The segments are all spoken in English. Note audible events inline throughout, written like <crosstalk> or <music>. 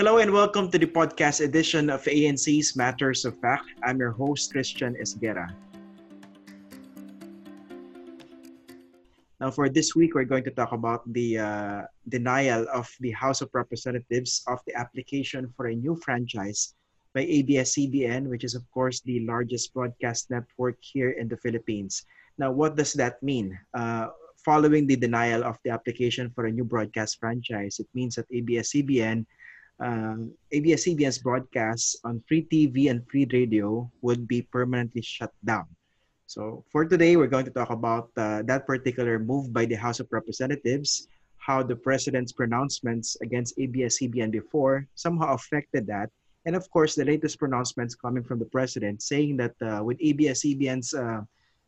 Hello and welcome to the podcast edition of ANC's Matters of Fact. I'm your host, Christian Esguerra. Now, for this week, we're going to talk about the uh, denial of the House of Representatives of the application for a new franchise by ABS-CBN, which is, of course, the largest broadcast network here in the Philippines. Now, what does that mean? Uh, following the denial of the application for a new broadcast franchise, it means that ABS-CBN uh, ABS-CBN's broadcasts on free TV and free radio would be permanently shut down. So for today, we're going to talk about uh, that particular move by the House of Representatives, how the president's pronouncements against ABS-CBN before somehow affected that, and of course, the latest pronouncements coming from the president saying that uh, with ABS-CBN's uh,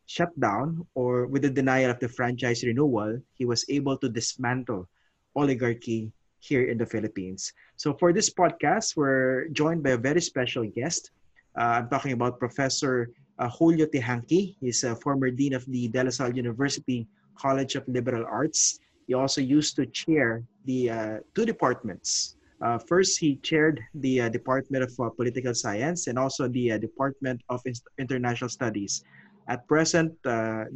shutdown or with the denial of the franchise renewal, he was able to dismantle oligarchy here in the Philippines. So for this podcast, we're joined by a very special guest. Uh, I'm talking about Professor uh, Julio Teehankee. He's a former dean of the De La Salle University College of Liberal Arts. He also used to chair the uh, two departments. Uh, first, he chaired the uh, Department of uh, Political Science and also the Department of International Studies. At present,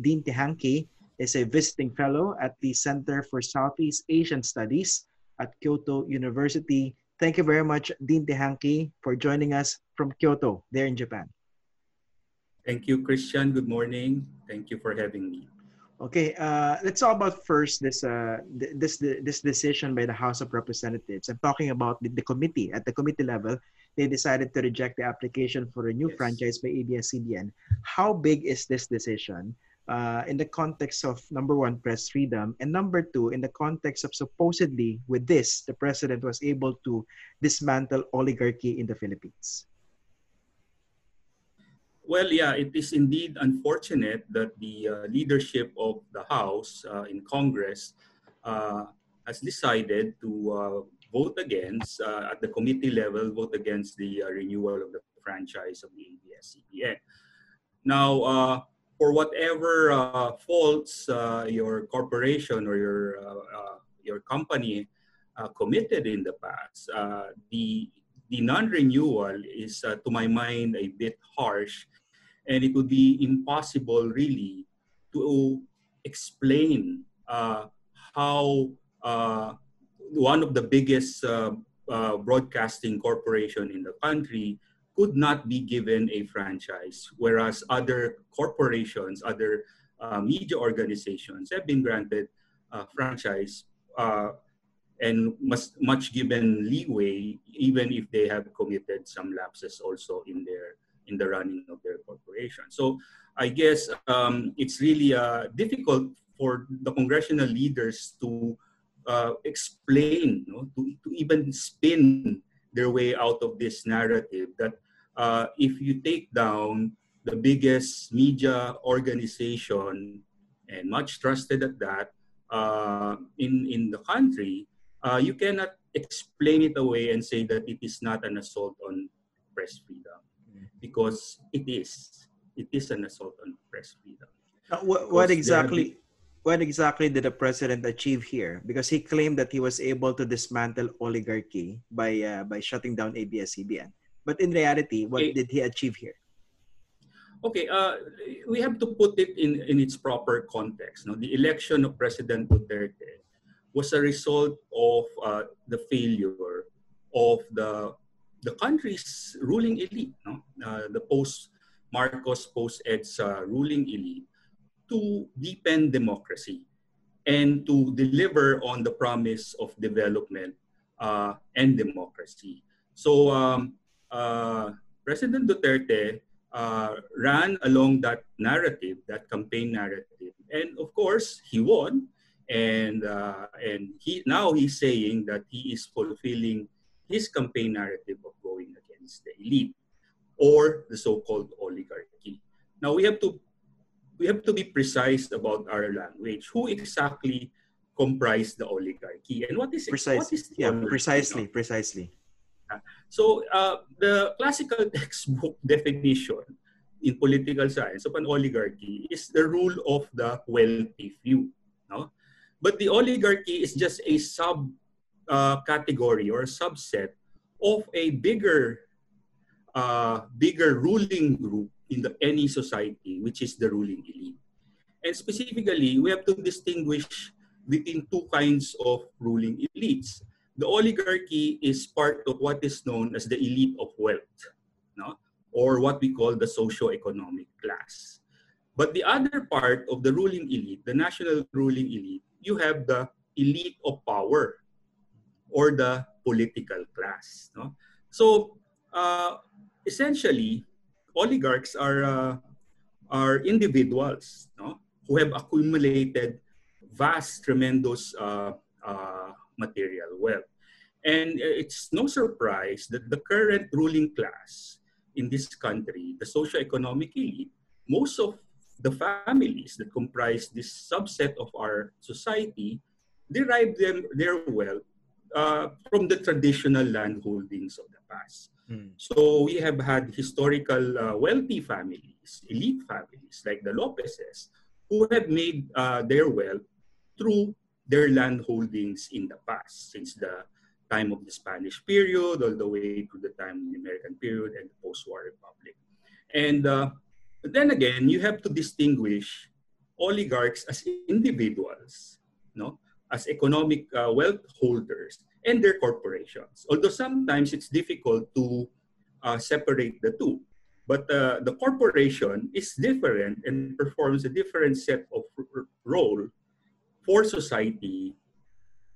Dean Teehankee is a visiting fellow at the Center for Southeast Asian Studies at Kyoto University. Thank you very much, Dean Teehankee, for joining us from Kyoto, there in Japan. Thank you, Christian. Good morning. Thank you for having me. Okay, uh, let's talk about first this uh, this this decision by the House of Representatives. I'm talking about the, the committee. At the committee level, they decided to reject the application for a new yes. franchise by ABS-CBN. How big is this decision? Uh, in the context of number one, press freedom, and number two, in the context of supposedly with this, the president was able to dismantle oligarchy in the Philippines? Well, yeah, it is indeed unfortunate that the uh, leadership of the House uh, in Congress uh, has decided to uh, vote against, uh, at the committee level, vote against the renewal of the franchise of the ABS-CBN. Now, for whatever uh, faults uh, your corporation or your uh, uh your company uh, committed in the past, uh, the the non-renewal is, to my mind, a bit harsh, and it would be impossible really to explain how one of the biggest broadcasting corporation in the country could not be given a franchise, whereas other corporations, other uh, media organizations have been granted a franchise uh, and must, much given leeway, even if they have committed some lapses also in their in the running of their corporation. So I guess um, it's really uh, difficult for the congressional leaders to uh, explain, you know, to, to even spin their way out of this narrative that uh, if you take down the biggest media organization and much trusted at that uh, in, in the country, uh, you cannot explain it away and say that it is not an assault on press freedom because it is. It is an assault on press freedom. what, what exactly? What exactly did the president achieve here? Because he claimed that he was able to dismantle oligarchy by uh, by shutting down ABS-CBN. But in reality, what okay. did he achieve here? Okay, uh, we have to put it in, in its proper context. No? The election of President Duterte was a result of uh, the failure of the, the country's ruling elite, no? Uh, the post Marcos, post EDSA ruling elite, to deepen democracy and to deliver on the promise of development uh, and democracy. So um, uh, President Duterte uh, ran along that narrative, that campaign narrative, and of course he won. And uh, and he now he's saying that he is fulfilling his campaign narrative of going against the elite or the so-called oligarchy. Now we have to we have to be precise about our language. Who exactly comprise the oligarchy and what is precisely? What is yeah, precisely, precisely. So uh, the classical <laughs> textbook <laughs> definition in political science of an oligarchy is the rule of the wealthy few. No? But the oligarchy is just a sub uh, category or subset of a bigger, uh, bigger ruling group in the, any society, which is the ruling elite. And specifically, we have to distinguish between two kinds of ruling elites. The oligarchy is part of what is known as the elite of wealth, no? or what we call the socio-economic class. But the other part of the ruling elite, the national ruling elite, you have the elite of power or the political class. No? So uh, essentially, oligarchs are, uh, are individuals no? who have accumulated vast, tremendous uh, uh, material wealth. And it's no surprise that the current ruling class in this country, the socio-economic elite, most of the families that comprise this subset of our society derive them, their wealth uh, from the traditional land holdings of the past. Mm. So we have had historical uh, wealthy families, elite families like the Lopezes, who have made uh, their wealth through their land holdings in the past, since the time of the Spanish period all the way to the time of the American period and the post-war republic. And uh, then again, you have to distinguish oligarchs as individuals, no, as economic uh, wealth holders, and their corporations. Although sometimes it's difficult to uh, separate the two. But uh, the corporation is different and performs a different set of role for society,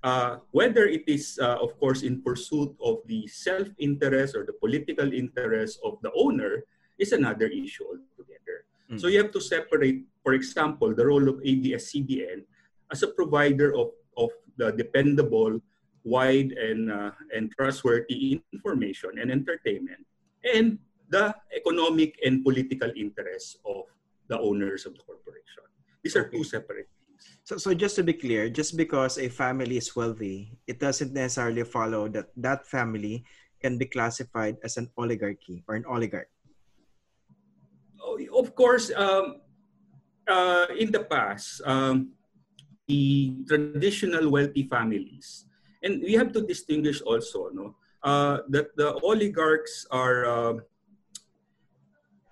uh, whether it is, uh, of course, in pursuit of the self-interest or the political interest of the owner, is another issue altogether. Mm-hmm. So you have to separate, for example, the role of ABS-CBN as a provider of, of the dependable, wide, and, uh, and trustworthy information and entertainment, and the economic and political interests of the owners of the corporation. These are two separate. So, so just to be clear, just because a family is wealthy, it doesn't necessarily follow that that family can be classified as an oligarchy or an oligarch. Oh, of course, um, uh, in the past, um, the traditional wealthy families, and we have to distinguish also, no, uh, that the oligarchs are uh,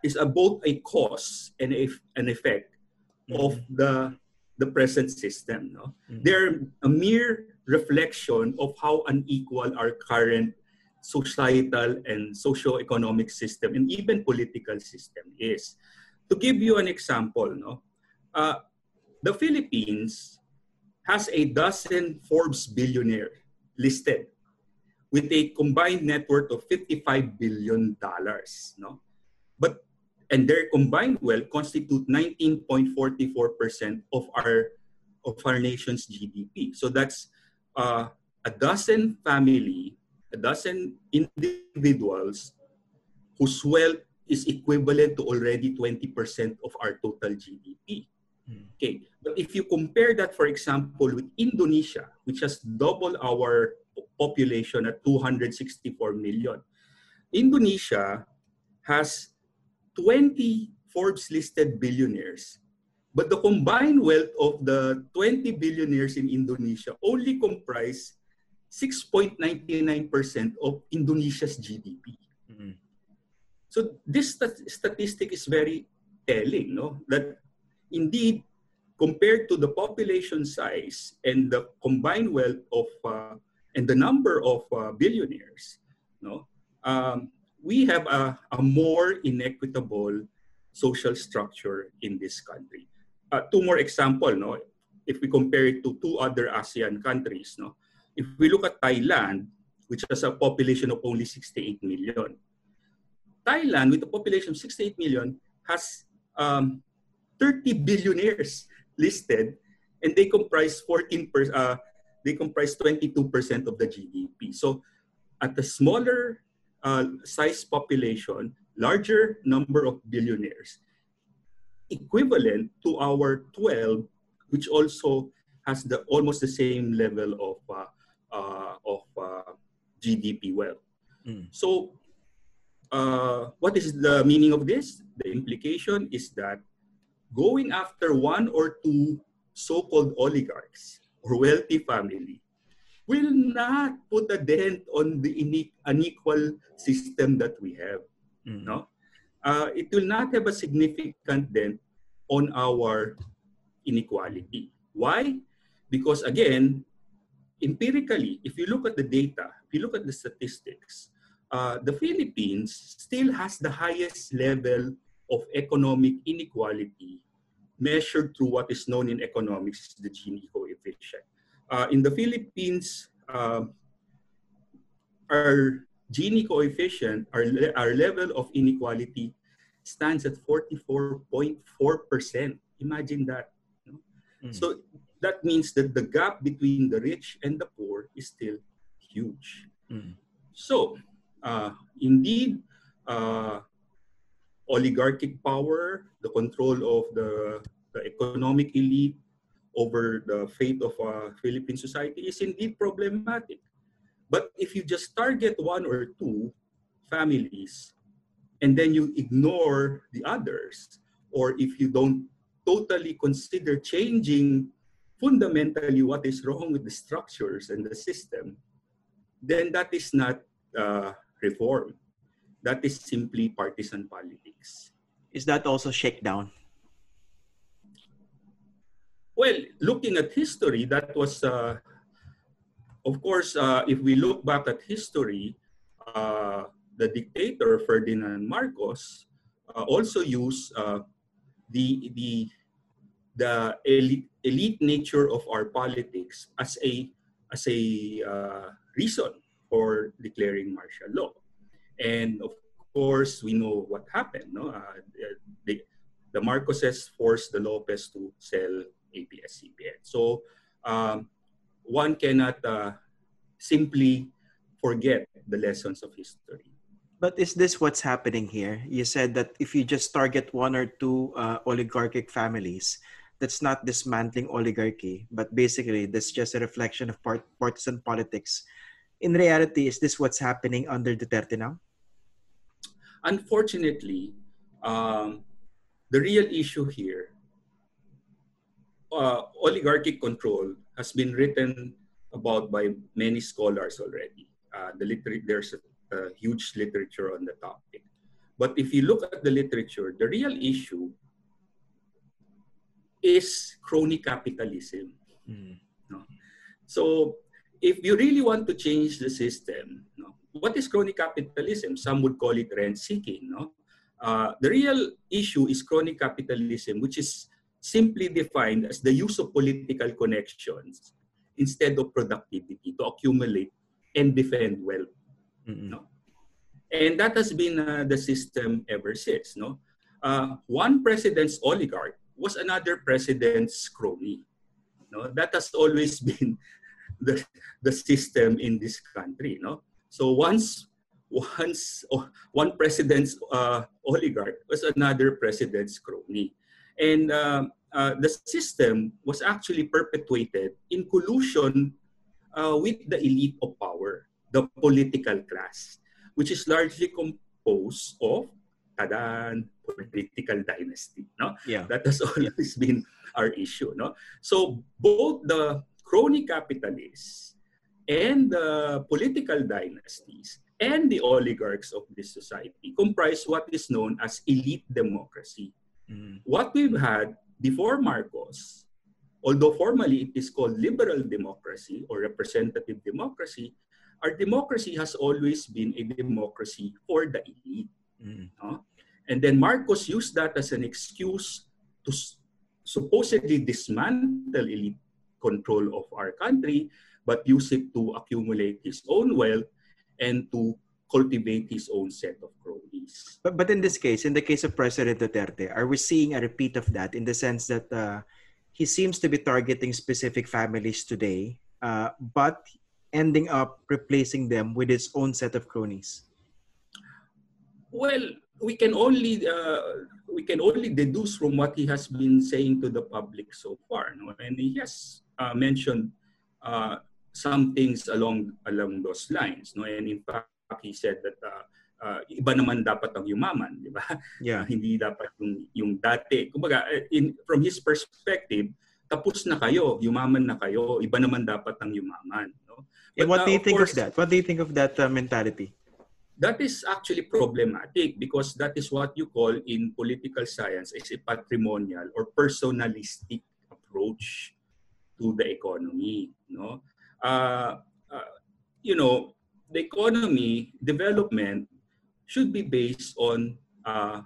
is a, both a cause and a, an effect mm-hmm. of the the present system. No? Mm-hmm. They're a mere reflection of how unequal our current societal and socio-economic system and even political system is. To give you an example, no, uh, the Philippines has a dozen Forbes billionaire listed with a combined net worth of 55 billion dollars. No, but and their combined wealth constitute 19.44% of our of our nation's GDP. So that's uh, a dozen family, a dozen individuals whose wealth is equivalent to already 20% of our total GDP. Okay, but if you compare that, for example, with Indonesia, which has double our population at 264 million, Indonesia has 20 Forbes listed billionaires. But the combined wealth of the 20 billionaires in Indonesia only comprise 6.99% of Indonesia's GDP. Mm-hmm. So this stat- statistic is very telling, no? That indeed, compared to the population size and the combined wealth of uh, and the number of uh, billionaires, no, um, we have a, a more inequitable social structure in this country. Uh, two more example, no? If we compare it to two other ASEAN countries, no? If we look at Thailand, which has a population of only 68 million, Thailand, with a population of 68 million, has um, 30 billionaires listed, and they comprise 14 per, uh, they comprise 22% of the GDP. So, at a smaller uh, size population, larger number of billionaires, equivalent to our 12, which also has the almost the same level of uh, uh, of uh, GDP wealth. Mm. So, uh, what is the meaning of this? The implication is that going after one or two so-called oligarchs or wealthy family will not put a dent on the unequal system that we have. Mm. No, uh, it will not have a significant dent on our inequality. Why? Because again, empirically, if you look at the data, if you look at the statistics, uh, the Philippines still has the highest level of economic inequality measured through what is known in economics, as the Gini coefficient. Uh, in the Philippines, uh, our Gini coefficient, our, our level of inequality stands at 44.4%. Imagine that. Mm. So that means that the gap between the rich and the poor is still huge. Mm. So, uh, indeed, uh, oligarchic power, the control of the, the economic elite over the fate of uh, Philippine society is indeed problematic. But if you just target one or two families and then you ignore the others, or if you don't totally consider changing fundamentally what is wrong with the structures and the system, then that is not uh, reform. That is simply partisan politics. Is that also shakedown? Well, looking at history, that was, uh, of course, uh, if we look back at history, uh, the dictator Ferdinand Marcos uh, also used uh, the, the, the elite, elite nature of our politics as a, as a uh, reason for declaring martial law. And of course, we know what happened. No? The, the Marcoses forced the Lopez to sell ABS-CBN. So um, one cannot uh, simply forget the lessons of history. But is this what's happening here? You said that if you just target one or two uh, oligarchic families, that's not dismantling oligarchy, but basically that's just a reflection of part- partisan politics. In reality, is this what's happening under Duterte now? Unfortunately, um, the real issue here, uh, oligarchic control has been written about by many scholars already. Uh, the liter- there's a, a huge literature on the topic. But if you look at the literature, the real issue is crony capitalism. Mm. No? So if you really want to change the system, no, what is crony capitalism? Some would call it rent seeking. No? Uh, the real issue is crony capitalism, which is simply defined as the use of political connections instead of productivity to accumulate and defend wealth. Mm-hmm. No? And that has been uh, the system ever since. No, uh, one president's oligarch was another president's crony. No, that has always <laughs> been the, the system in this country. No, so once once oh, one president's uh, oligarch was another president's crony, and uh, uh, the system was actually perpetuated in collusion uh, with the elite of power, the political class, which is largely composed of tadan political dynasty. No, yeah. that has <laughs> always yeah. been our issue. No, so both the crony capitalists and the political dynasties and the oligarchs of this society comprise what is known as elite democracy. Mm. What we've had before Marcos, although formally it is called liberal democracy or representative democracy, our democracy has always been a democracy for the elite. Mm. No? And then Marcos used that as an excuse to supposedly dismantle elite control of our country but use it to accumulate his own wealth and to cultivate his own set of cronies. But, but in this case, in the case of President Duterte, are we seeing a repeat of that in the sense that uh, he seems to be targeting specific families today, uh, but ending up replacing them with his own set of cronies? Well, we can only uh, we can only deduce from what he has been saying to the public so far, no? and he has uh, mentioned uh, some things along along those lines no and in fact he said that uh, uh, iba naman dapat ang yumaman di ba yeah. uh, <laughs> hindi dapat yung yung dati kumbaga eh, in from his perspective tapos na kayo yumaman na kayo iba naman dapat ang yumaman no And what do you think course, of that? What do you think of that uh, mentality? That is actually problematic because that is what you call in political science is a patrimonial or personalistic approach to the economy. No, uh, uh, you know, the economy development should be based on uh,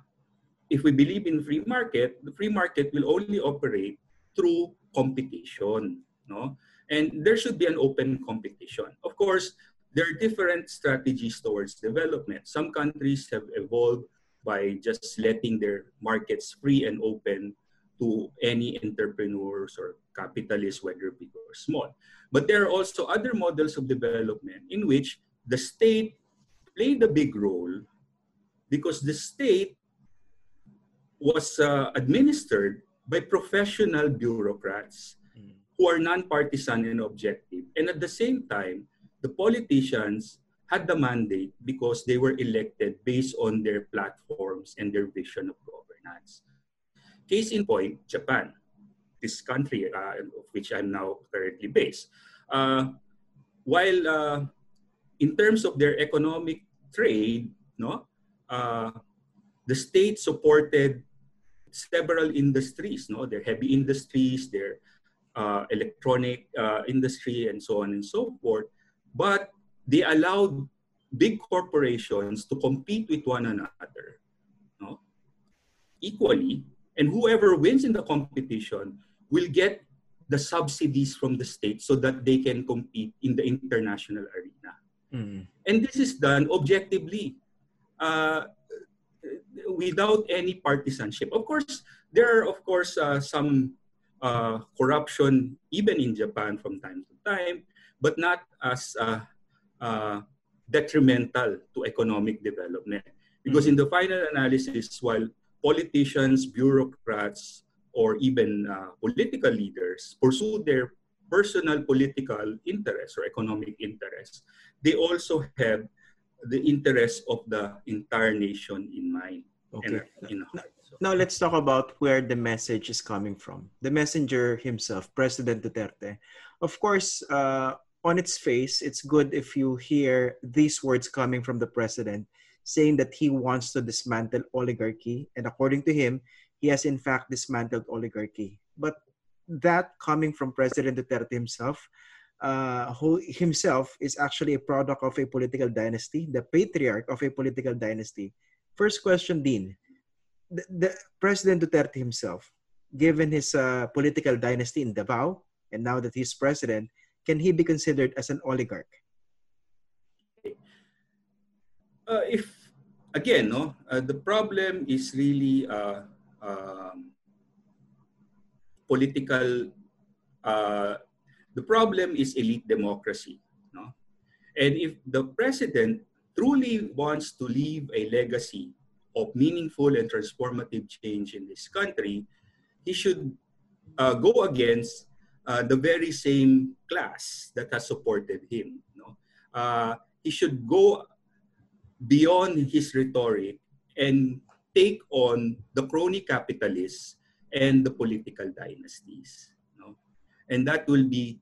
if we believe in free market, the free market will only operate through competition. No, and there should be an open competition. Of course, there are different strategies towards development. Some countries have evolved by just letting their markets free and open to any entrepreneurs or capitalists, whether big or small. But there are also other models of development in which the state played a big role because the state was uh, administered by professional bureaucrats who are non-partisan and objective. And at the same time, the politicians had the mandate because they were elected based on their platforms and their vision of governance. Case in point, Japan, this country uh, of which I'm now currently based. Uh, while uh, in terms of their economic trade, no, uh, the state supported several industries, no, their heavy industries, their uh, electronic uh, industry and so on and so forth. But they allowed big corporations to compete with one another no? equally. And whoever wins in the competition will get the subsidies from the state so that they can compete in the international arena. Mm. And this is done objectively uh, without any partisanship. Of course, there are, of course, uh, some uh, corruption even in Japan from time to time, but not as uh, uh, detrimental to economic development. Because in the final analysis, while politicians, bureaucrats, or even uh, political leaders pursue their personal political interests or economic interests, they also have the interests of the entire nation in mind. Okay. And, you know, now let's talk about where the message is coming from. The messenger himself, President Duterte. Of course, uh, on its face, it's good if you hear these words coming from the president saying that he wants to dismantle oligarchy. And according to him, he has in fact dismantled oligarchy. But that coming from President Duterte himself, uh, who himself is actually a product of a political dynasty, the patriarch of a political dynasty. First question, Dean the, the President Duterte himself, given his uh, political dynasty in Davao, and now that he's president, can he be considered as an oligarch? Uh, if again, no, uh, the problem is really uh, um, political. The problem is elite democracy, no, and if the president truly wants to leave a legacy of meaningful and transformative change in this country, he should uh, go against uh, the very same class that has supported him. No? Uh, he should go beyond his rhetoric and take on the crony capitalists and the political dynasties. No? And that will be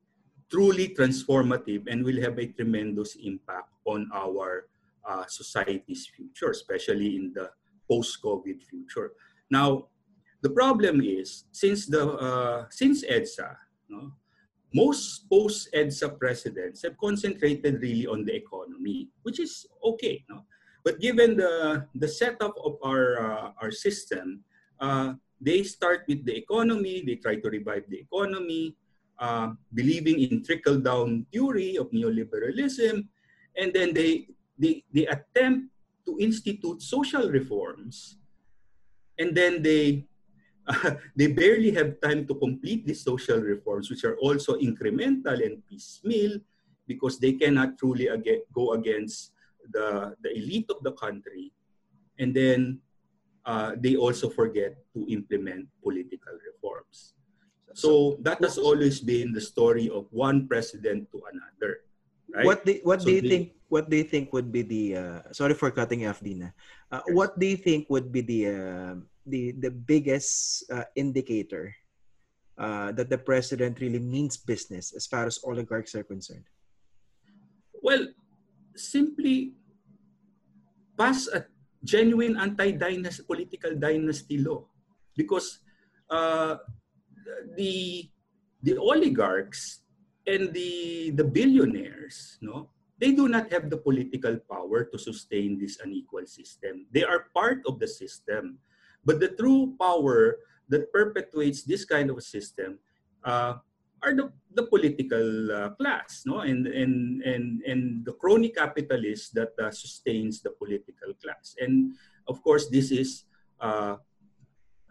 truly transformative and will have a tremendous impact on our uh, society's future, especially in the post-COVID future. Now, the problem is since the uh, since EDSA, no, most post-EDSA presidents have concentrated really on the economy, which is okay. No? But given the the setup of our uh, our system, uh, they start with the economy. They try to revive the economy, uh, believing in trickle-down theory of neoliberalism, and then they they they attempt to institute social reforms and then they uh, <laughs> they barely have time to complete these social reforms which are also incremental and piecemeal because they cannot truly ag- go against the, the elite of the country. And then uh, they also forget to implement political reforms so that has always been the story of one president to another right what do, what so do you they, think what do you think would be the uh, sorry for cutting off Dina. Uh, yes. What do you think would be the uh, the the biggest uh, indicator uh, that the president really means business as far as oligarchs are concerned? Well, simply pass a genuine anti-dynasty political dynasty law because uh, the the oligarchs and the the billionaires no? They do not have the political power to sustain this unequal system. They are part of the system. But the true power that perpetuates this kind of a system uh, are the, the political uh, class no? And, and and and the crony capitalist that uh, sustains the political class. And of course this is uh,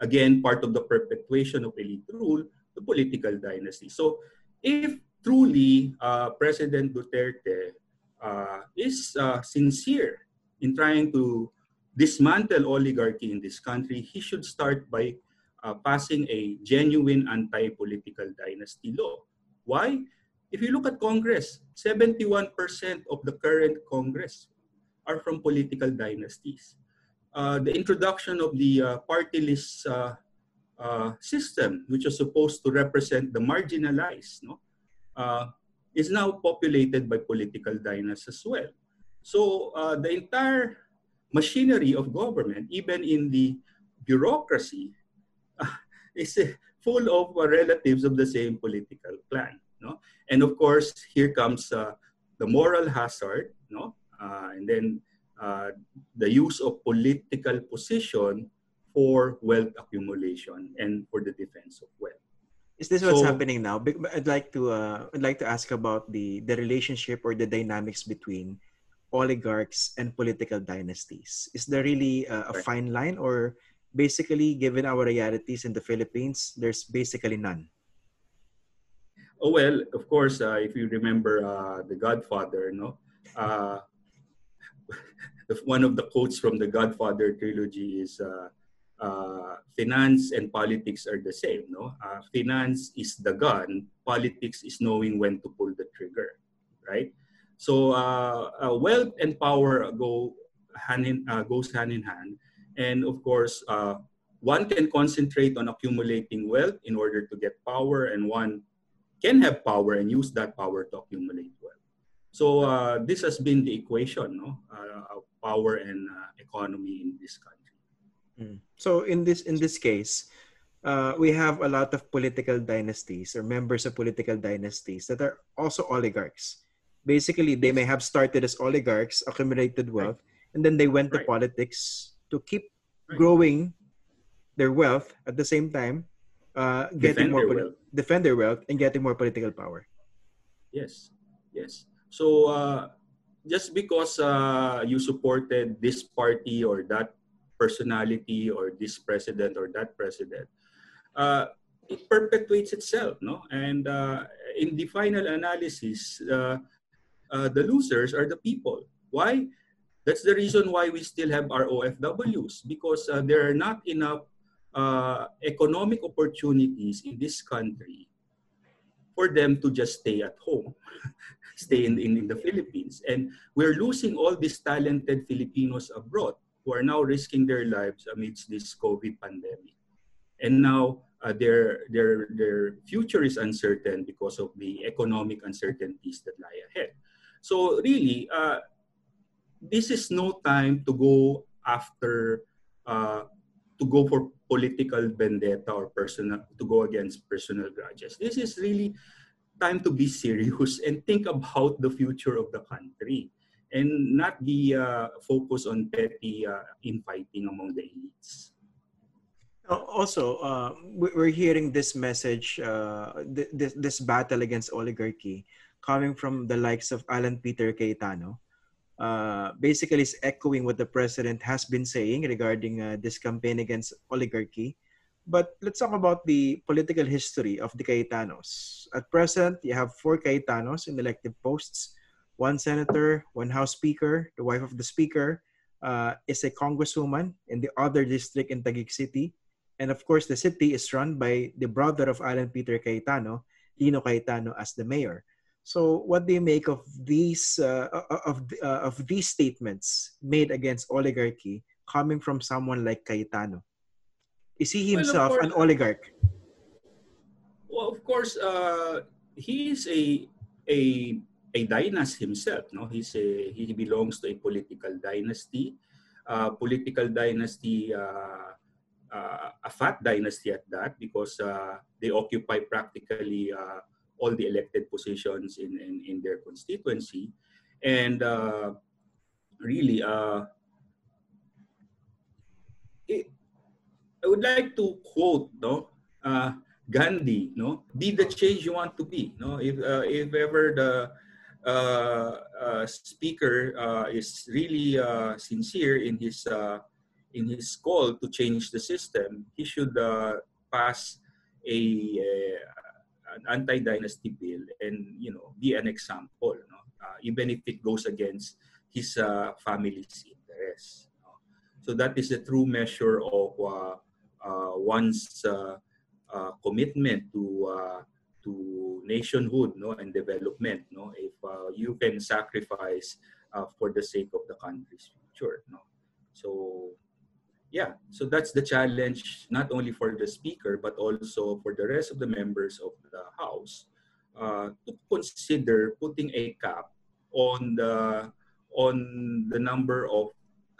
again part of the perpetuation of elite rule the political dynasty so if truly uh, president duterte uh, is uh, sincere in trying to dismantle oligarchy in this country he should start by uh, passing a genuine anti-political dynasty law. Why? If you look at Congress, 71% of the current Congress are from political dynasties. Uh, the introduction of the uh, party list uh, system, which was supposed to represent the marginalized, no, is now populated by political dynasties as well. So the entire machinery of government, even in the bureaucracy, <laughs> is full of relatives of the same political clan. No? And of course, here comes uh, the moral hazard, no? Uh, and then uh, the use of political position for wealth accumulation and for the defense of wealth. Is this what's so, happening now? I'd like to uh, I'd like to ask about the the relationship or the dynamics between oligarchs and political dynasties. Is there really a, a fine line, or basically, given our realities in the Philippines, there's basically none. Oh well, of course, uh, if you remember uh, The Godfather, no, uh, <laughs> one of the quotes from the Godfather trilogy is uh, uh, finance and politics are the same. No, uh, finance is the gun, politics is knowing when to pull the trigger, right? So wealth and power go hand in goes hand in hand, and of course, uh, one can concentrate on accumulating wealth in order to get power, and one can have power and use that power to accumulate. So uh, this has been the equation no? Uh, of power and uh, economy in this country. Mm. So in this in this case, uh, we have a lot of political dynasties or members of political dynasties that are also oligarchs. Basically, they may have started as oligarchs, accumulated wealth, right. and then they went to politics to keep right. growing their wealth at the same time, uh, getting defend more poli- defend their wealth and getting more political power. Yes, yes. So uh, just because uh, you supported this party or that personality or this president or that president, uh, it perpetuates itself, no? And uh, in the final analysis, uh, uh, the losers are the people. Why? That's the reason why we still have our OFWs because uh, there are not enough uh, economic opportunities in this country for them to just stay at home, <laughs> stay in, in, in the Philippines. And we're losing all these talented Filipinos abroad who are now risking their lives amidst this COVID pandemic. And now uh, their, their, their future is uncertain because of the economic uncertainties that lie ahead. So really, uh, this is no time to go after uh, to go for political vendetta or personal to go against personal grudges. This is really time to be serious and think about the future of the country and not be uh, focused on petty uh, infighting among the elites. Also, uh, we're hearing this message, uh, this, this battle against oligarchy coming from the likes of Alan Peter Cayetano, uh, basically is echoing what the president has been saying regarding uh, this campaign against oligarchy. But let's talk about the political history of the Cayetanos. At present, you have four Cayetanos in elective posts one senator, one House Speaker, the wife of the Speaker uh, is a congresswoman in the other district in Taguig City. And of course, the city is run by the brother of Alan Peter Cayetano, Lino Cayetano, as the mayor. So, what do you make of these uh, of uh, of these statements made against oligarchy coming from someone like Cayetano? Is he himself well, course, an oligarch? Well, of course, uh, he is a a a dynasty himself. No, he's a, he belongs to a political dynasty, uh, political dynasty, uh, uh, a fat dynasty at that, because uh, they occupy practically uh, all the elected positions in in, in their constituency, and uh, really, it, I would like to quote, no. Gandhi, no, be the change you want to be. No, if if ever the uh, uh, speaker uh, is really sincere in his in his call to change the system, he should pass a, an anti-dynasty bill and you know be an example no? uh, even if it goes against his uh, family's interests so that is the true measure of uh, one's commitment to to nationhood no and development no if uh, you can sacrifice uh, for the sake of the country's future no. So yeah so that's the challenge not only for the speaker but also for the rest of the members of the house uh, to consider putting a cap on the on the number of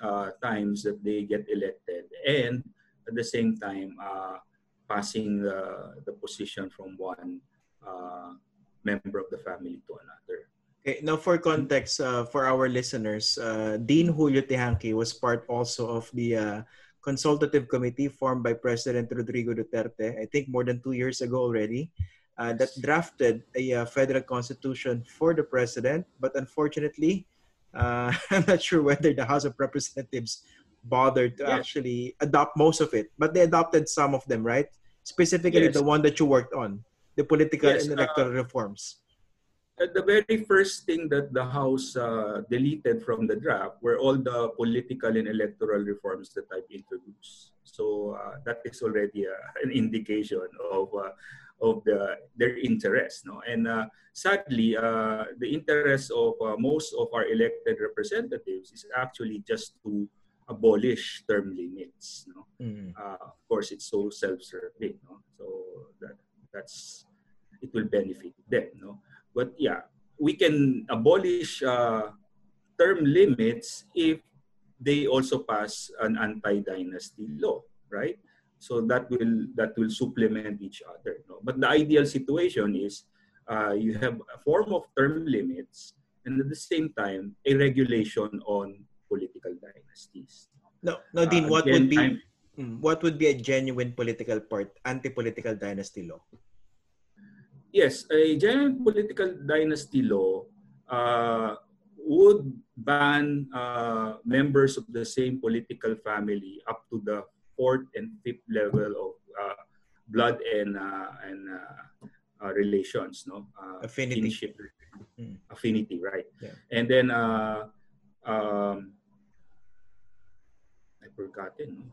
uh, times that they get elected and at the same time uh, passing the, the position from one uh, member of the family to another. Okay, now for context, uh, for our listeners, uh, Dean Julio Teehankee was part also of the uh, consultative committee formed by President Rodrigo Duterte, I think more than two years ago already, uh, that drafted a uh, federal constitution for the president. But unfortunately, uh, <laughs> I'm not sure whether the House of Representatives bothered to yes. actually adopt most of it, but they adopted some of them, right? Specifically, yes. the one that you worked on the political yes, and electoral uh, reforms? The very first thing that the House uh, deleted from the draft were all the political and electoral reforms that I've introduced. So uh, that is already uh, an indication of uh, of the their interest. No, and uh, sadly, the interest of most of our elected representatives is actually just to abolish term limits. No? Mm. of course, it's so self-serving. No? So that that's it will benefit them. No? But yeah, we can abolish uh, term limits if they also pass an anti-dynasty law, right? So that will that will supplement each other. No? But the ideal situation is uh, you have a form of term limits and at the same time a regulation on political dynasties. No, no, Dean. Uh, what again, would be I'm, hmm, what would be a genuine political part anti-political dynasty law? yes, a genuine political dynasty law uh, would ban uh, members of the same political family up to the fourth and fifth level of uh, blood and uh, and uh, uh, relations, no affinity, kinship, mm. affinity, right? Yeah. And then um, forgotten.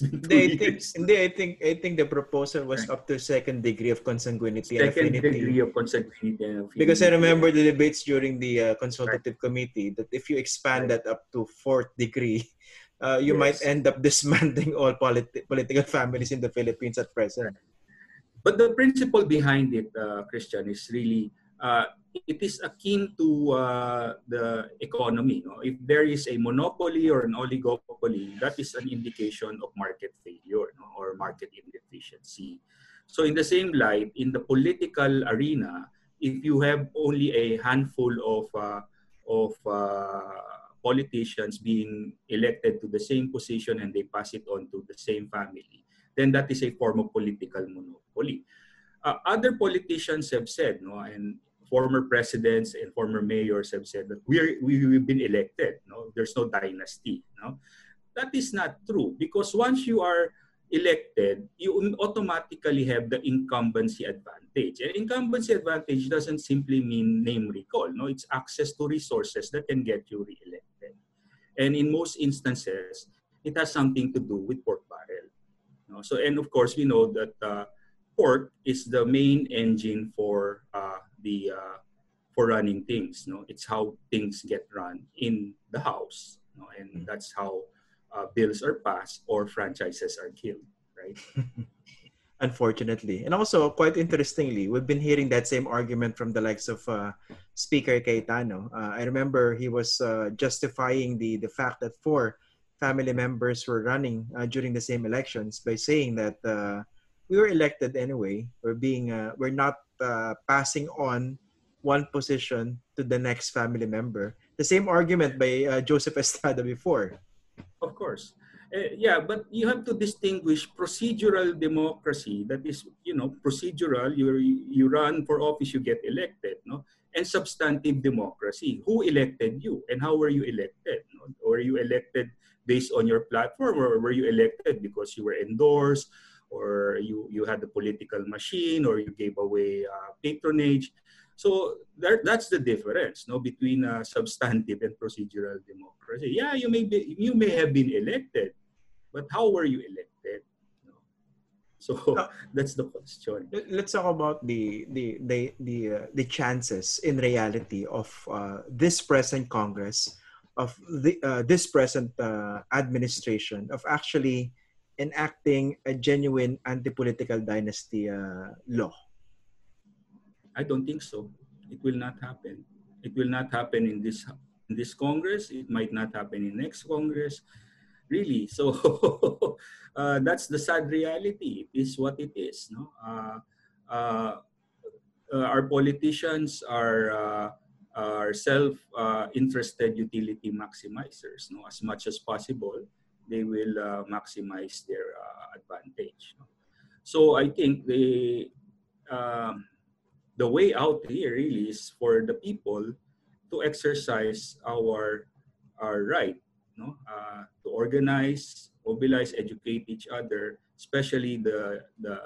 <laughs> they think, hindi, I think, I think the proposal was right. up to second degree of consanguinity second degree of consanguinity and affinity. Because I remember the debates during the uh, consultative right. committee that if you expand right. that up to fourth degree, uh, you yes. might end up <laughs> dismantling all politi- political families in the Philippines at present. But the principle behind it, uh, Christian, is really uh, it is akin to uh, the economy. No? If there is a monopoly or an oligopoly, that is an indication of market failure no? or market inefficiency. So in the same light, in the political arena, if you have only a handful of uh, of uh, politicians being elected to the same position and they pass it on to the same family, then that is a form of political monopoly. Uh, other politicians have said, no, and former presidents and former mayors have said that we're, we've been elected. No? There's no dynasty. No? That is not true because once you are elected, you automatically have the incumbency advantage. And incumbency advantage doesn't simply mean name recall. No, it's access to resources that can get you re-elected. And in most instances, it has something to do with pork barrel. No? So, and of course, we know that uh, pork is the main engine for uh, the uh, for running things. No, it's how things get run in the house, no? and mm-hmm. that's how uh, bills are passed or franchises are killed. Right. <laughs> unfortunately. And also, quite interestingly, we've been hearing that same argument from the likes of uh, Speaker Cayetano. Uh, I remember he was uh, justifying the, the fact that four family members were running uh, during the same elections by saying that uh, we were elected anyway. We're being uh, we're not passing on one position to the next family member. The same argument by Joseph Estrada before. Of course uh, yeah, but you have to distinguish procedural democracy, that is, you know, procedural, you you run for office, you get elected, no? And substantive democracy, who elected you and how were you elected? No? Were you elected based on your platform or were you elected because you were endorsed or you, you had the political machine or you gave away uh, patronage? So that, that's the difference no, between uh, substantive and procedural democracy. Yeah, you may, be, you may have been elected, but how were you elected? So <laughs> that's the question. Let's talk about the the the the, uh, the chances in reality of uh, this present Congress, of the uh, this present uh, administration of actually enacting a genuine anti-political dynasty uh, law. I don't think so. It will not happen. It will not happen in this in this Congress. It might not happen in next Congress really. <laughs> So uh, that's the sad reality. It is what it is. No, uh, uh, uh our politicians are uh, are self-interested utility maximizers. No, as much as possible, they will maximize their advantage. So I think the um, the way out here really is for the people to exercise our our right no? Uh, to organize, mobilize, educate each other, especially the, the,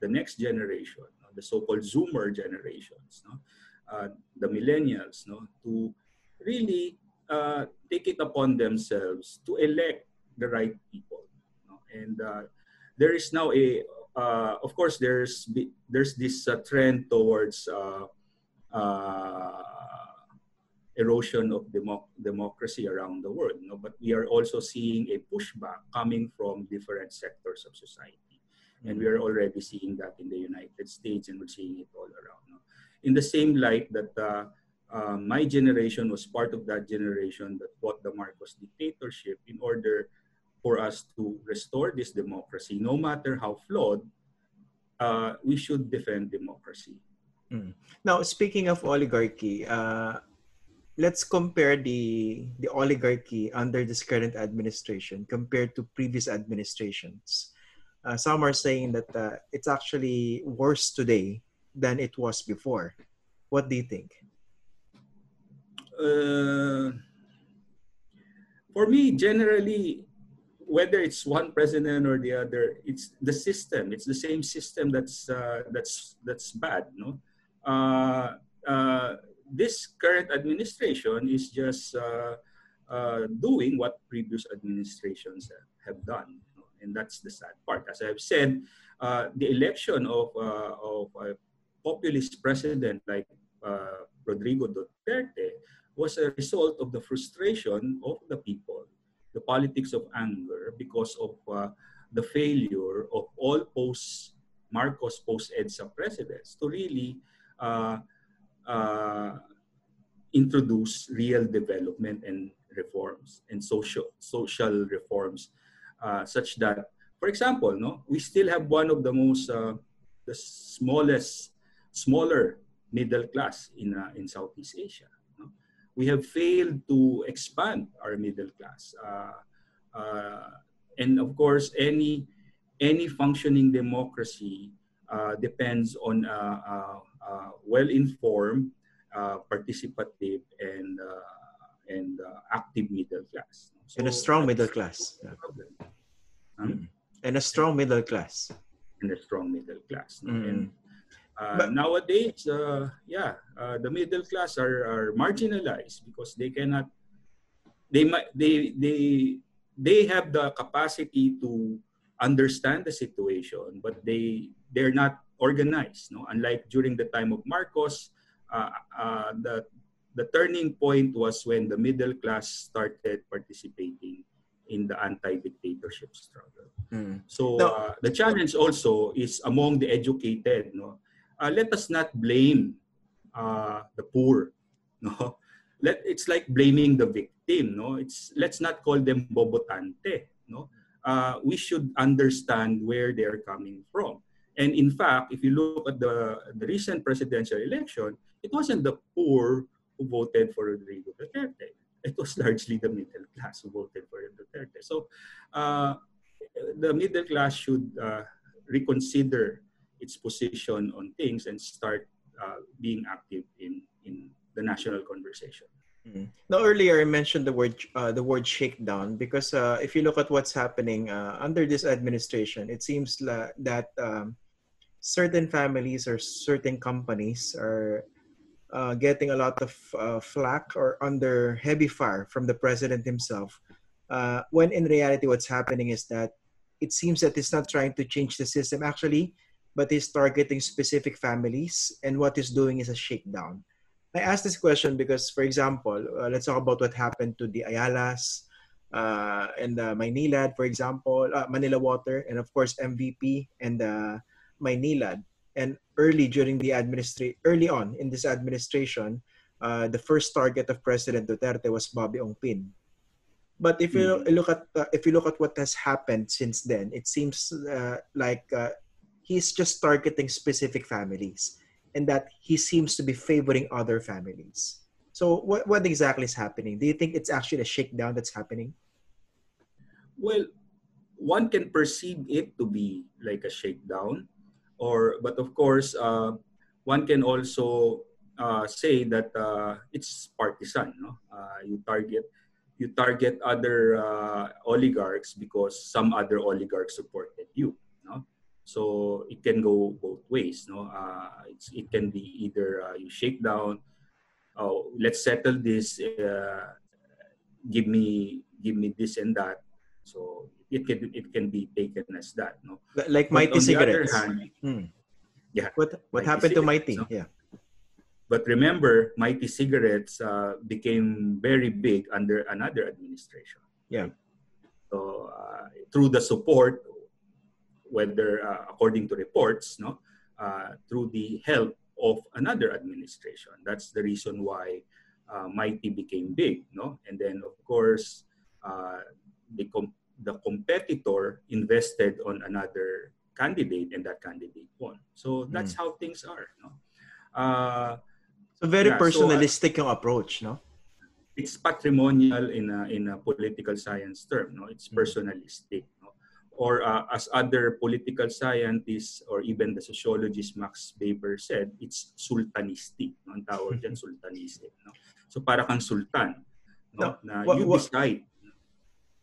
the next generation, no? the so-called Zoomer generations, no? Uh, the millennials, no? to really uh, take it upon themselves to elect the right people. No? And uh, there is now a, uh, of course, there's there's this uh, trend towards uh, erosion of democ- democracy around the world. You know? But we are also seeing a pushback coming from different sectors of society. Mm-hmm. And we are already seeing that in the United States and we're seeing it all around. You know? In the same light that uh, uh, my generation was part of that generation that fought the Marcos dictatorship in order for us to restore this democracy, no matter how flawed, uh, we should defend democracy. Mm. Now, speaking of oligarchy, uh, let's compare the the oligarchy under this current administration compared to previous administrations. Uh, some are saying that uh, it's actually worse today than it was before. What do you think? Uh, for me, generally, whether it's one president or the other, it's the system. It's the same system that's uh, that's that's bad. No, uh, uh, this current administration is just uh, uh, doing what previous administrations have done. And that's the sad part. As I've said, uh, the election of, of a populist president like Rodrigo Duterte was a result of the frustration of the people, the politics of anger because of uh, the failure of all post Marcos post EDSA presidents to really uh, introduce real development and reforms and social social reforms uh, such that for example no we still have one of the most uh, the smallest smaller middle class in uh, in southeast asia? We have failed to expand our middle class uh, uh, and of course any any functioning democracy uh, depends on uh, well-informed, uh, participative, and uh, and active middle class. So and a strong middle class. Hmm? And a strong middle class. And a strong middle class. Mm. And uh, but, nowadays, uh, yeah, uh, the middle class are, are marginalized because they cannot, they might, they they they have the capacity to understand the situation, but they they're not organized. No, unlike during the time of Marcos, uh, uh, the the turning point was when the middle class started participating in the anti-dictatorship struggle. Mm. So uh, the challenge also is among the educated. No, uh, let us not blame uh, the poor. <laughs> No, let it's like blaming the victim. No, it's let's not call them bobotante. No, uh, we should understand where they are coming from. And in fact, if you look at the, the recent presidential election, it wasn't the poor who voted for Rodrigo Duterte. It was largely the middle class who voted for Duterte. So uh, the middle class should uh, reconsider its position on things and start uh, being active in, in the national conversation. Mm. Now, earlier I mentioned the word uh, the word shakedown because uh, if you look at what's happening uh, under this administration, it seems la- that um, certain families or certain companies are uh, getting a lot of uh, flack or under heavy fire from the president himself. When in reality, what's happening is that it seems that he's not trying to change the system actually, but he's targeting specific families, and what he's doing is a shakedown. I asked this question because, for example, uh, let's talk about what happened to the Ayalas uh, and uh, Maynilad, for example, uh, Manila Water, and of course MVP and uh, Maynilad. And early during the administration, early on in this administration, uh, the first target of President Duterte was Bobby Ongpin. But if you Mhm. look at uh, if you look at what has happened since then, it seems uh, like uh, he's just targeting specific families and that he seems to be favoring other families. So what, what exactly is happening? Do you think it's actually a shakedown that's happening? Well, one can perceive it to be like a shakedown, or but of course, uh, one can also uh, say that uh, it's partisan. No, uh, you target you target other uh, oligarchs because some other oligarchs supported you. So it can go both ways. No, uh, it's, it can be either uh, you shake down. Oh, let's settle this. Uh, give me give me this and that so it can it can be taken as that no Like Mighty on the other Cigarettes. hand, Hmm. Yeah, What what Mighty happened to Mighty? no? Yeah. but remember mighty cigarettes uh, became very big under another administration Yeah. so uh, through the support whether uh, according to reports no uh, through the help of another administration that's the reason why uh, mighty became big no and then of course uh, the com- the competitor invested on another candidate and that candidate won so that's how things are no uh, So very Yeah, so, personalistic yung approach, no? it's patrimonial in a, in a political science term no it's Mm. personalistic? Or uh, as other political scientists or even the sociologist Max Weber said it's sultanistic no? Ang tawag diyan sultanistic no? So para kang sultan no? Na what- you decide.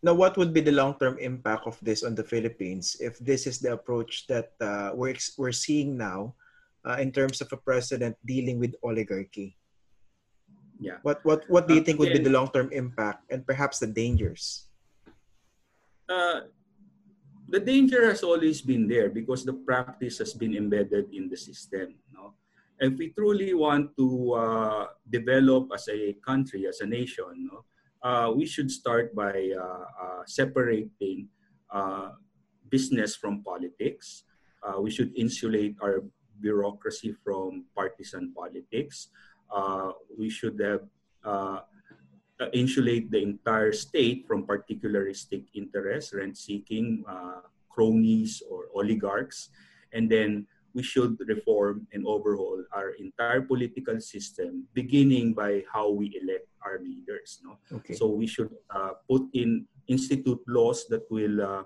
Now, what would be the long-term impact of this on the Philippines if this is the approach that uh, we're we're seeing now uh, in terms of a president dealing with oligarchy? yeah. What what what do you Uh, think would be the long-term impact and perhaps the dangers? uh, the danger has always been there because the practice has been embedded in the system. No? If we truly want to uh, develop as a country, as a nation, no, uh, we should start by uh, uh, separating uh, business from politics. Uh, we should insulate our bureaucracy from partisan politics. We should have uh, insulate the entire state from particularistic interests, rent seeking, uh, cronies, or oligarchs. And then we should reform and overhaul our entire political system, beginning by how we elect our leaders. No? Okay. So we should uh, put in institute laws that will uh,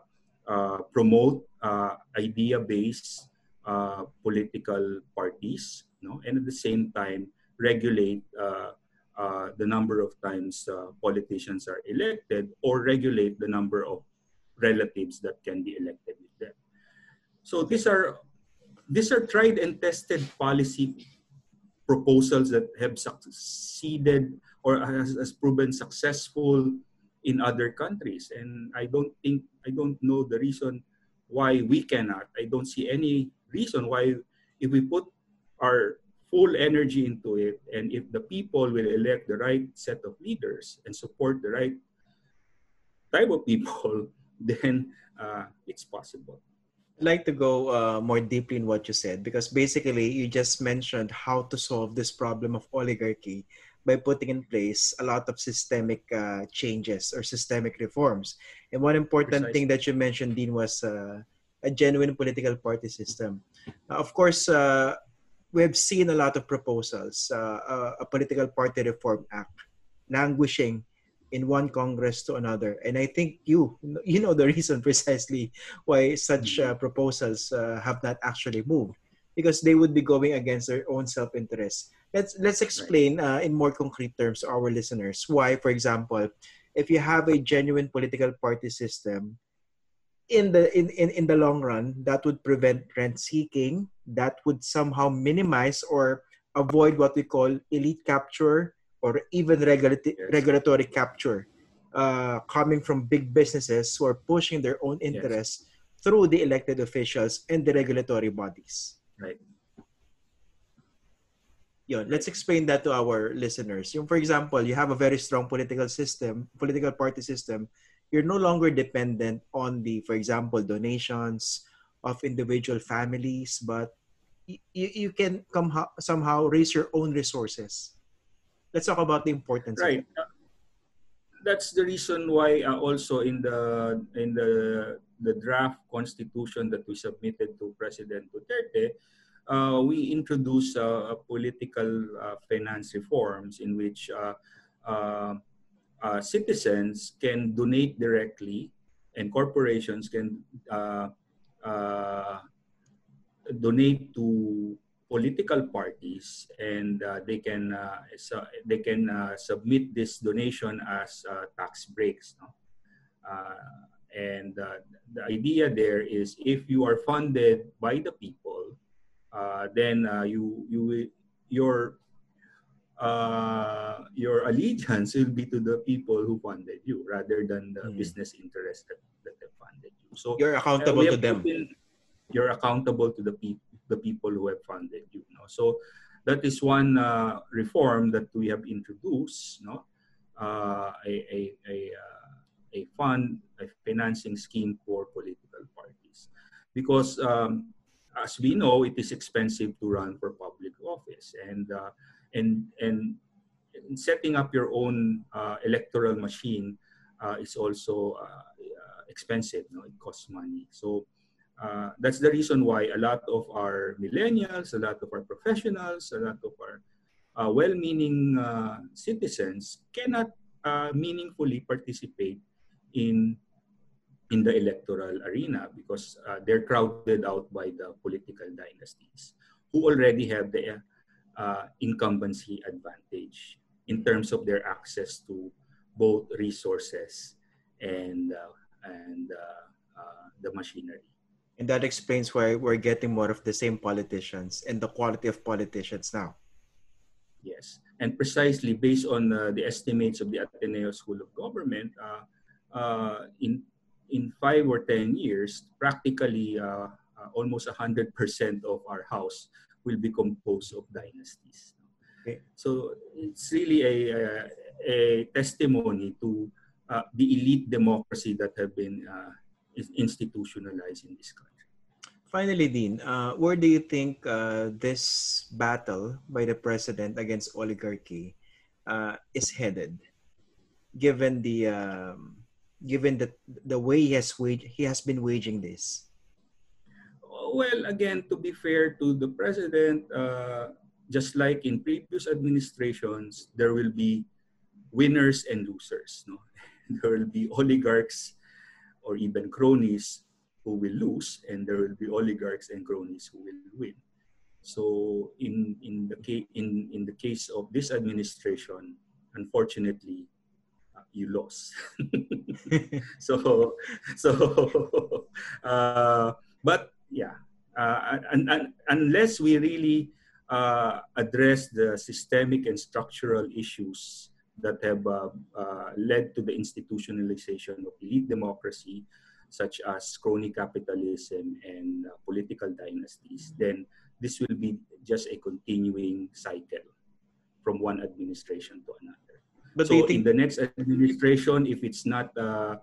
uh, promote uh, idea-based uh, political parties, no? and at the same time regulate uh, the number of times uh, politicians are elected or regulate the number of relatives that can be elected with them. So these are these are tried and tested policy proposals that have succeeded or has, has proven successful in other countries and i don't think i don't know the reason why we cannot i don't see any reason why if we put our full energy into it and if the people will elect the right set of leaders and support the right type of people, <laughs> then uh, it's possible. I'd like to go uh, more deeply in what you said because basically you just mentioned how to solve this problem of oligarchy by putting in place a lot of systemic uh, changes or systemic reforms. And one important Precisely. thing that you mentioned, Dean, was uh, a genuine political party system. of course, uh, we have seen a lot of proposals, uh, a political party reform act languishing in one Congress to another. And I think you you know the reason <laughs> precisely why such uh, mm-hmm. proposals uh, have not actually moved because they would be going against their own self-interest. Let's let's explain uh, in more concrete terms to our listeners why, for example, if you have a genuine political party system, in the in, in, in the long run, that would prevent rent seeking. That would somehow minimize or avoid what we call elite capture or even regulatory, yes. regulatory capture uh, coming from big businesses who are pushing their own interests yes. through the elected officials and the regulatory bodies. Right. Yun, let's explain that to our listeners. Yung, for example, you have a very strong political system, political party system, you're no longer dependent on the, for example, donations of individual families, but you, you can come somehow raise your own resources let's talk about the importance. Right. Uh, that's the reason why uh, also in the in the the draft constitution that we submitted to President Duterte, uh, we introduced uh, political uh, finance reforms in which uh, citizens can donate directly and corporations can donate to political parties and uh, they can uh, they can uh, submit this donation as uh, tax breaks no? Uh, and uh, the idea there is if you are funded by the people then you you your your allegiance will be to the people who funded you rather than the mm. business interests that, that have funded you so you're accountable to them in, you're accountable to the people the people who have funded you. know? So that is one uh, reform that we have introduced, no? Uh, a, a, a, uh, a fund, a financing scheme for political parties. Because um, as we know, it is expensive to run for public office. And, uh, and, and setting up your own uh, electoral machine uh, is also expensive. No? It costs money. So uh, that's the reason why a lot of our millennials, a lot of our professionals, a lot of our uh, well-meaning uh, citizens cannot uh, meaningfully participate in in the electoral arena because uh, they're crowded out by the political dynasties who already have the incumbency advantage in terms of their access to both resources and and the machinery. And that explains why we're getting more of the same politicians and the quality of politicians now. Yes, and precisely based on uh, the estimates of the Ateneo School of Government, uh, uh, in in five or ten years, practically uh, uh, almost hundred percent of our house will be composed of dynasties. Okay. So it's really a, a, a testimony to uh, the elite democracy that have been is institutionalized in this country. Finally, Dean, uh, where do you think uh, this battle by the president against oligarchy uh, is headed, given the um, given the the way he has wage, he has been waging this? Well, again, to be fair to the president, uh, just like in previous administrations, there will be winners and losers. No, <laughs> there will be oligarchs or even cronies who will lose, and there will be oligarchs and cronies who will win. So in in the case in in the case of this administration, unfortunately, uh, you lost. <laughs> <laughs> so so uh, but yeah, uh, and, and, unless we really uh, address the systemic and structural issues that have uh, uh, led to the institutionalization of elite democracy, such as crony capitalism and uh, political dynasties, then this will be just a continuing cycle from one administration to another. But so in the next administration, if it's not uh,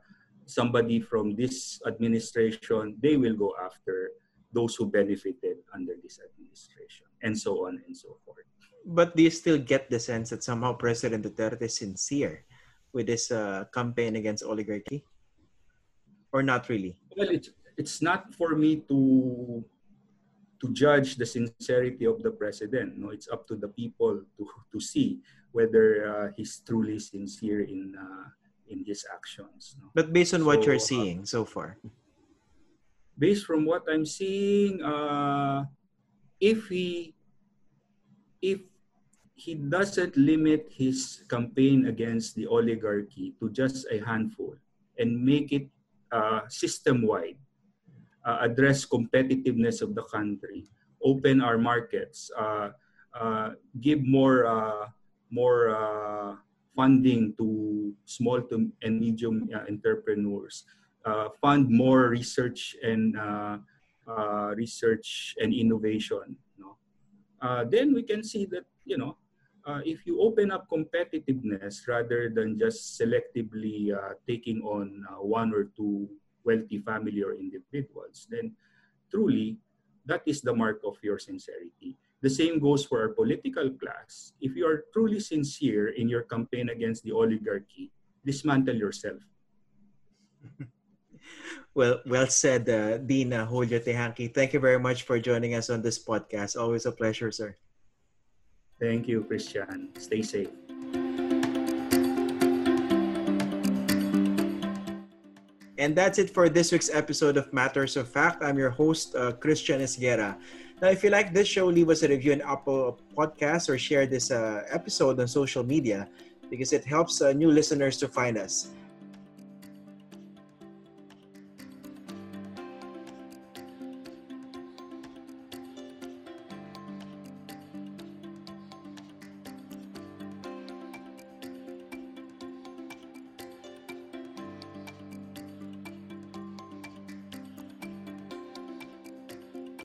somebody from this administration, they will go after those who benefited under this administration, and so on and so forth. But do you still get the sense that somehow President Duterte is sincere with this uh, campaign against oligarchy? Or not really? Well, it's, it's not for me to to judge the sincerity of the president. No, it's up to the people to, to see whether uh, he's truly sincere in uh, in his actions. No? But based on so, what you're uh, seeing so far, based from what I'm seeing, uh, if he if he doesn't limit his campaign against the oligarchy to just a handful and make it uh, system-wide, uh, address competitiveness of the country, open our markets, uh, uh give more uh, more funding to small to and medium entrepreneurs, fund more research and research and innovation. You know? then we can see that you know uh, if you open up competitiveness rather than just selectively uh, taking on uh, one or two wealthy family or individuals, then truly that is the mark of your sincerity. The same goes for our political class. If you are truly sincere in your campaign against the oligarchy, dismantle yourself. <laughs> well, well said, uh, Dean uh, Julio Teehankee. Thank you very much for joining us on this podcast. Always a pleasure, sir. Thank you, Christian. Stay safe. And that's it for this week's episode of Matters of Fact. I'm your host, uh, Christian Esguerra. Now, if you like this show, leave us a review on Apple Podcasts or share this uh, episode on social media because it helps uh, new listeners to find us.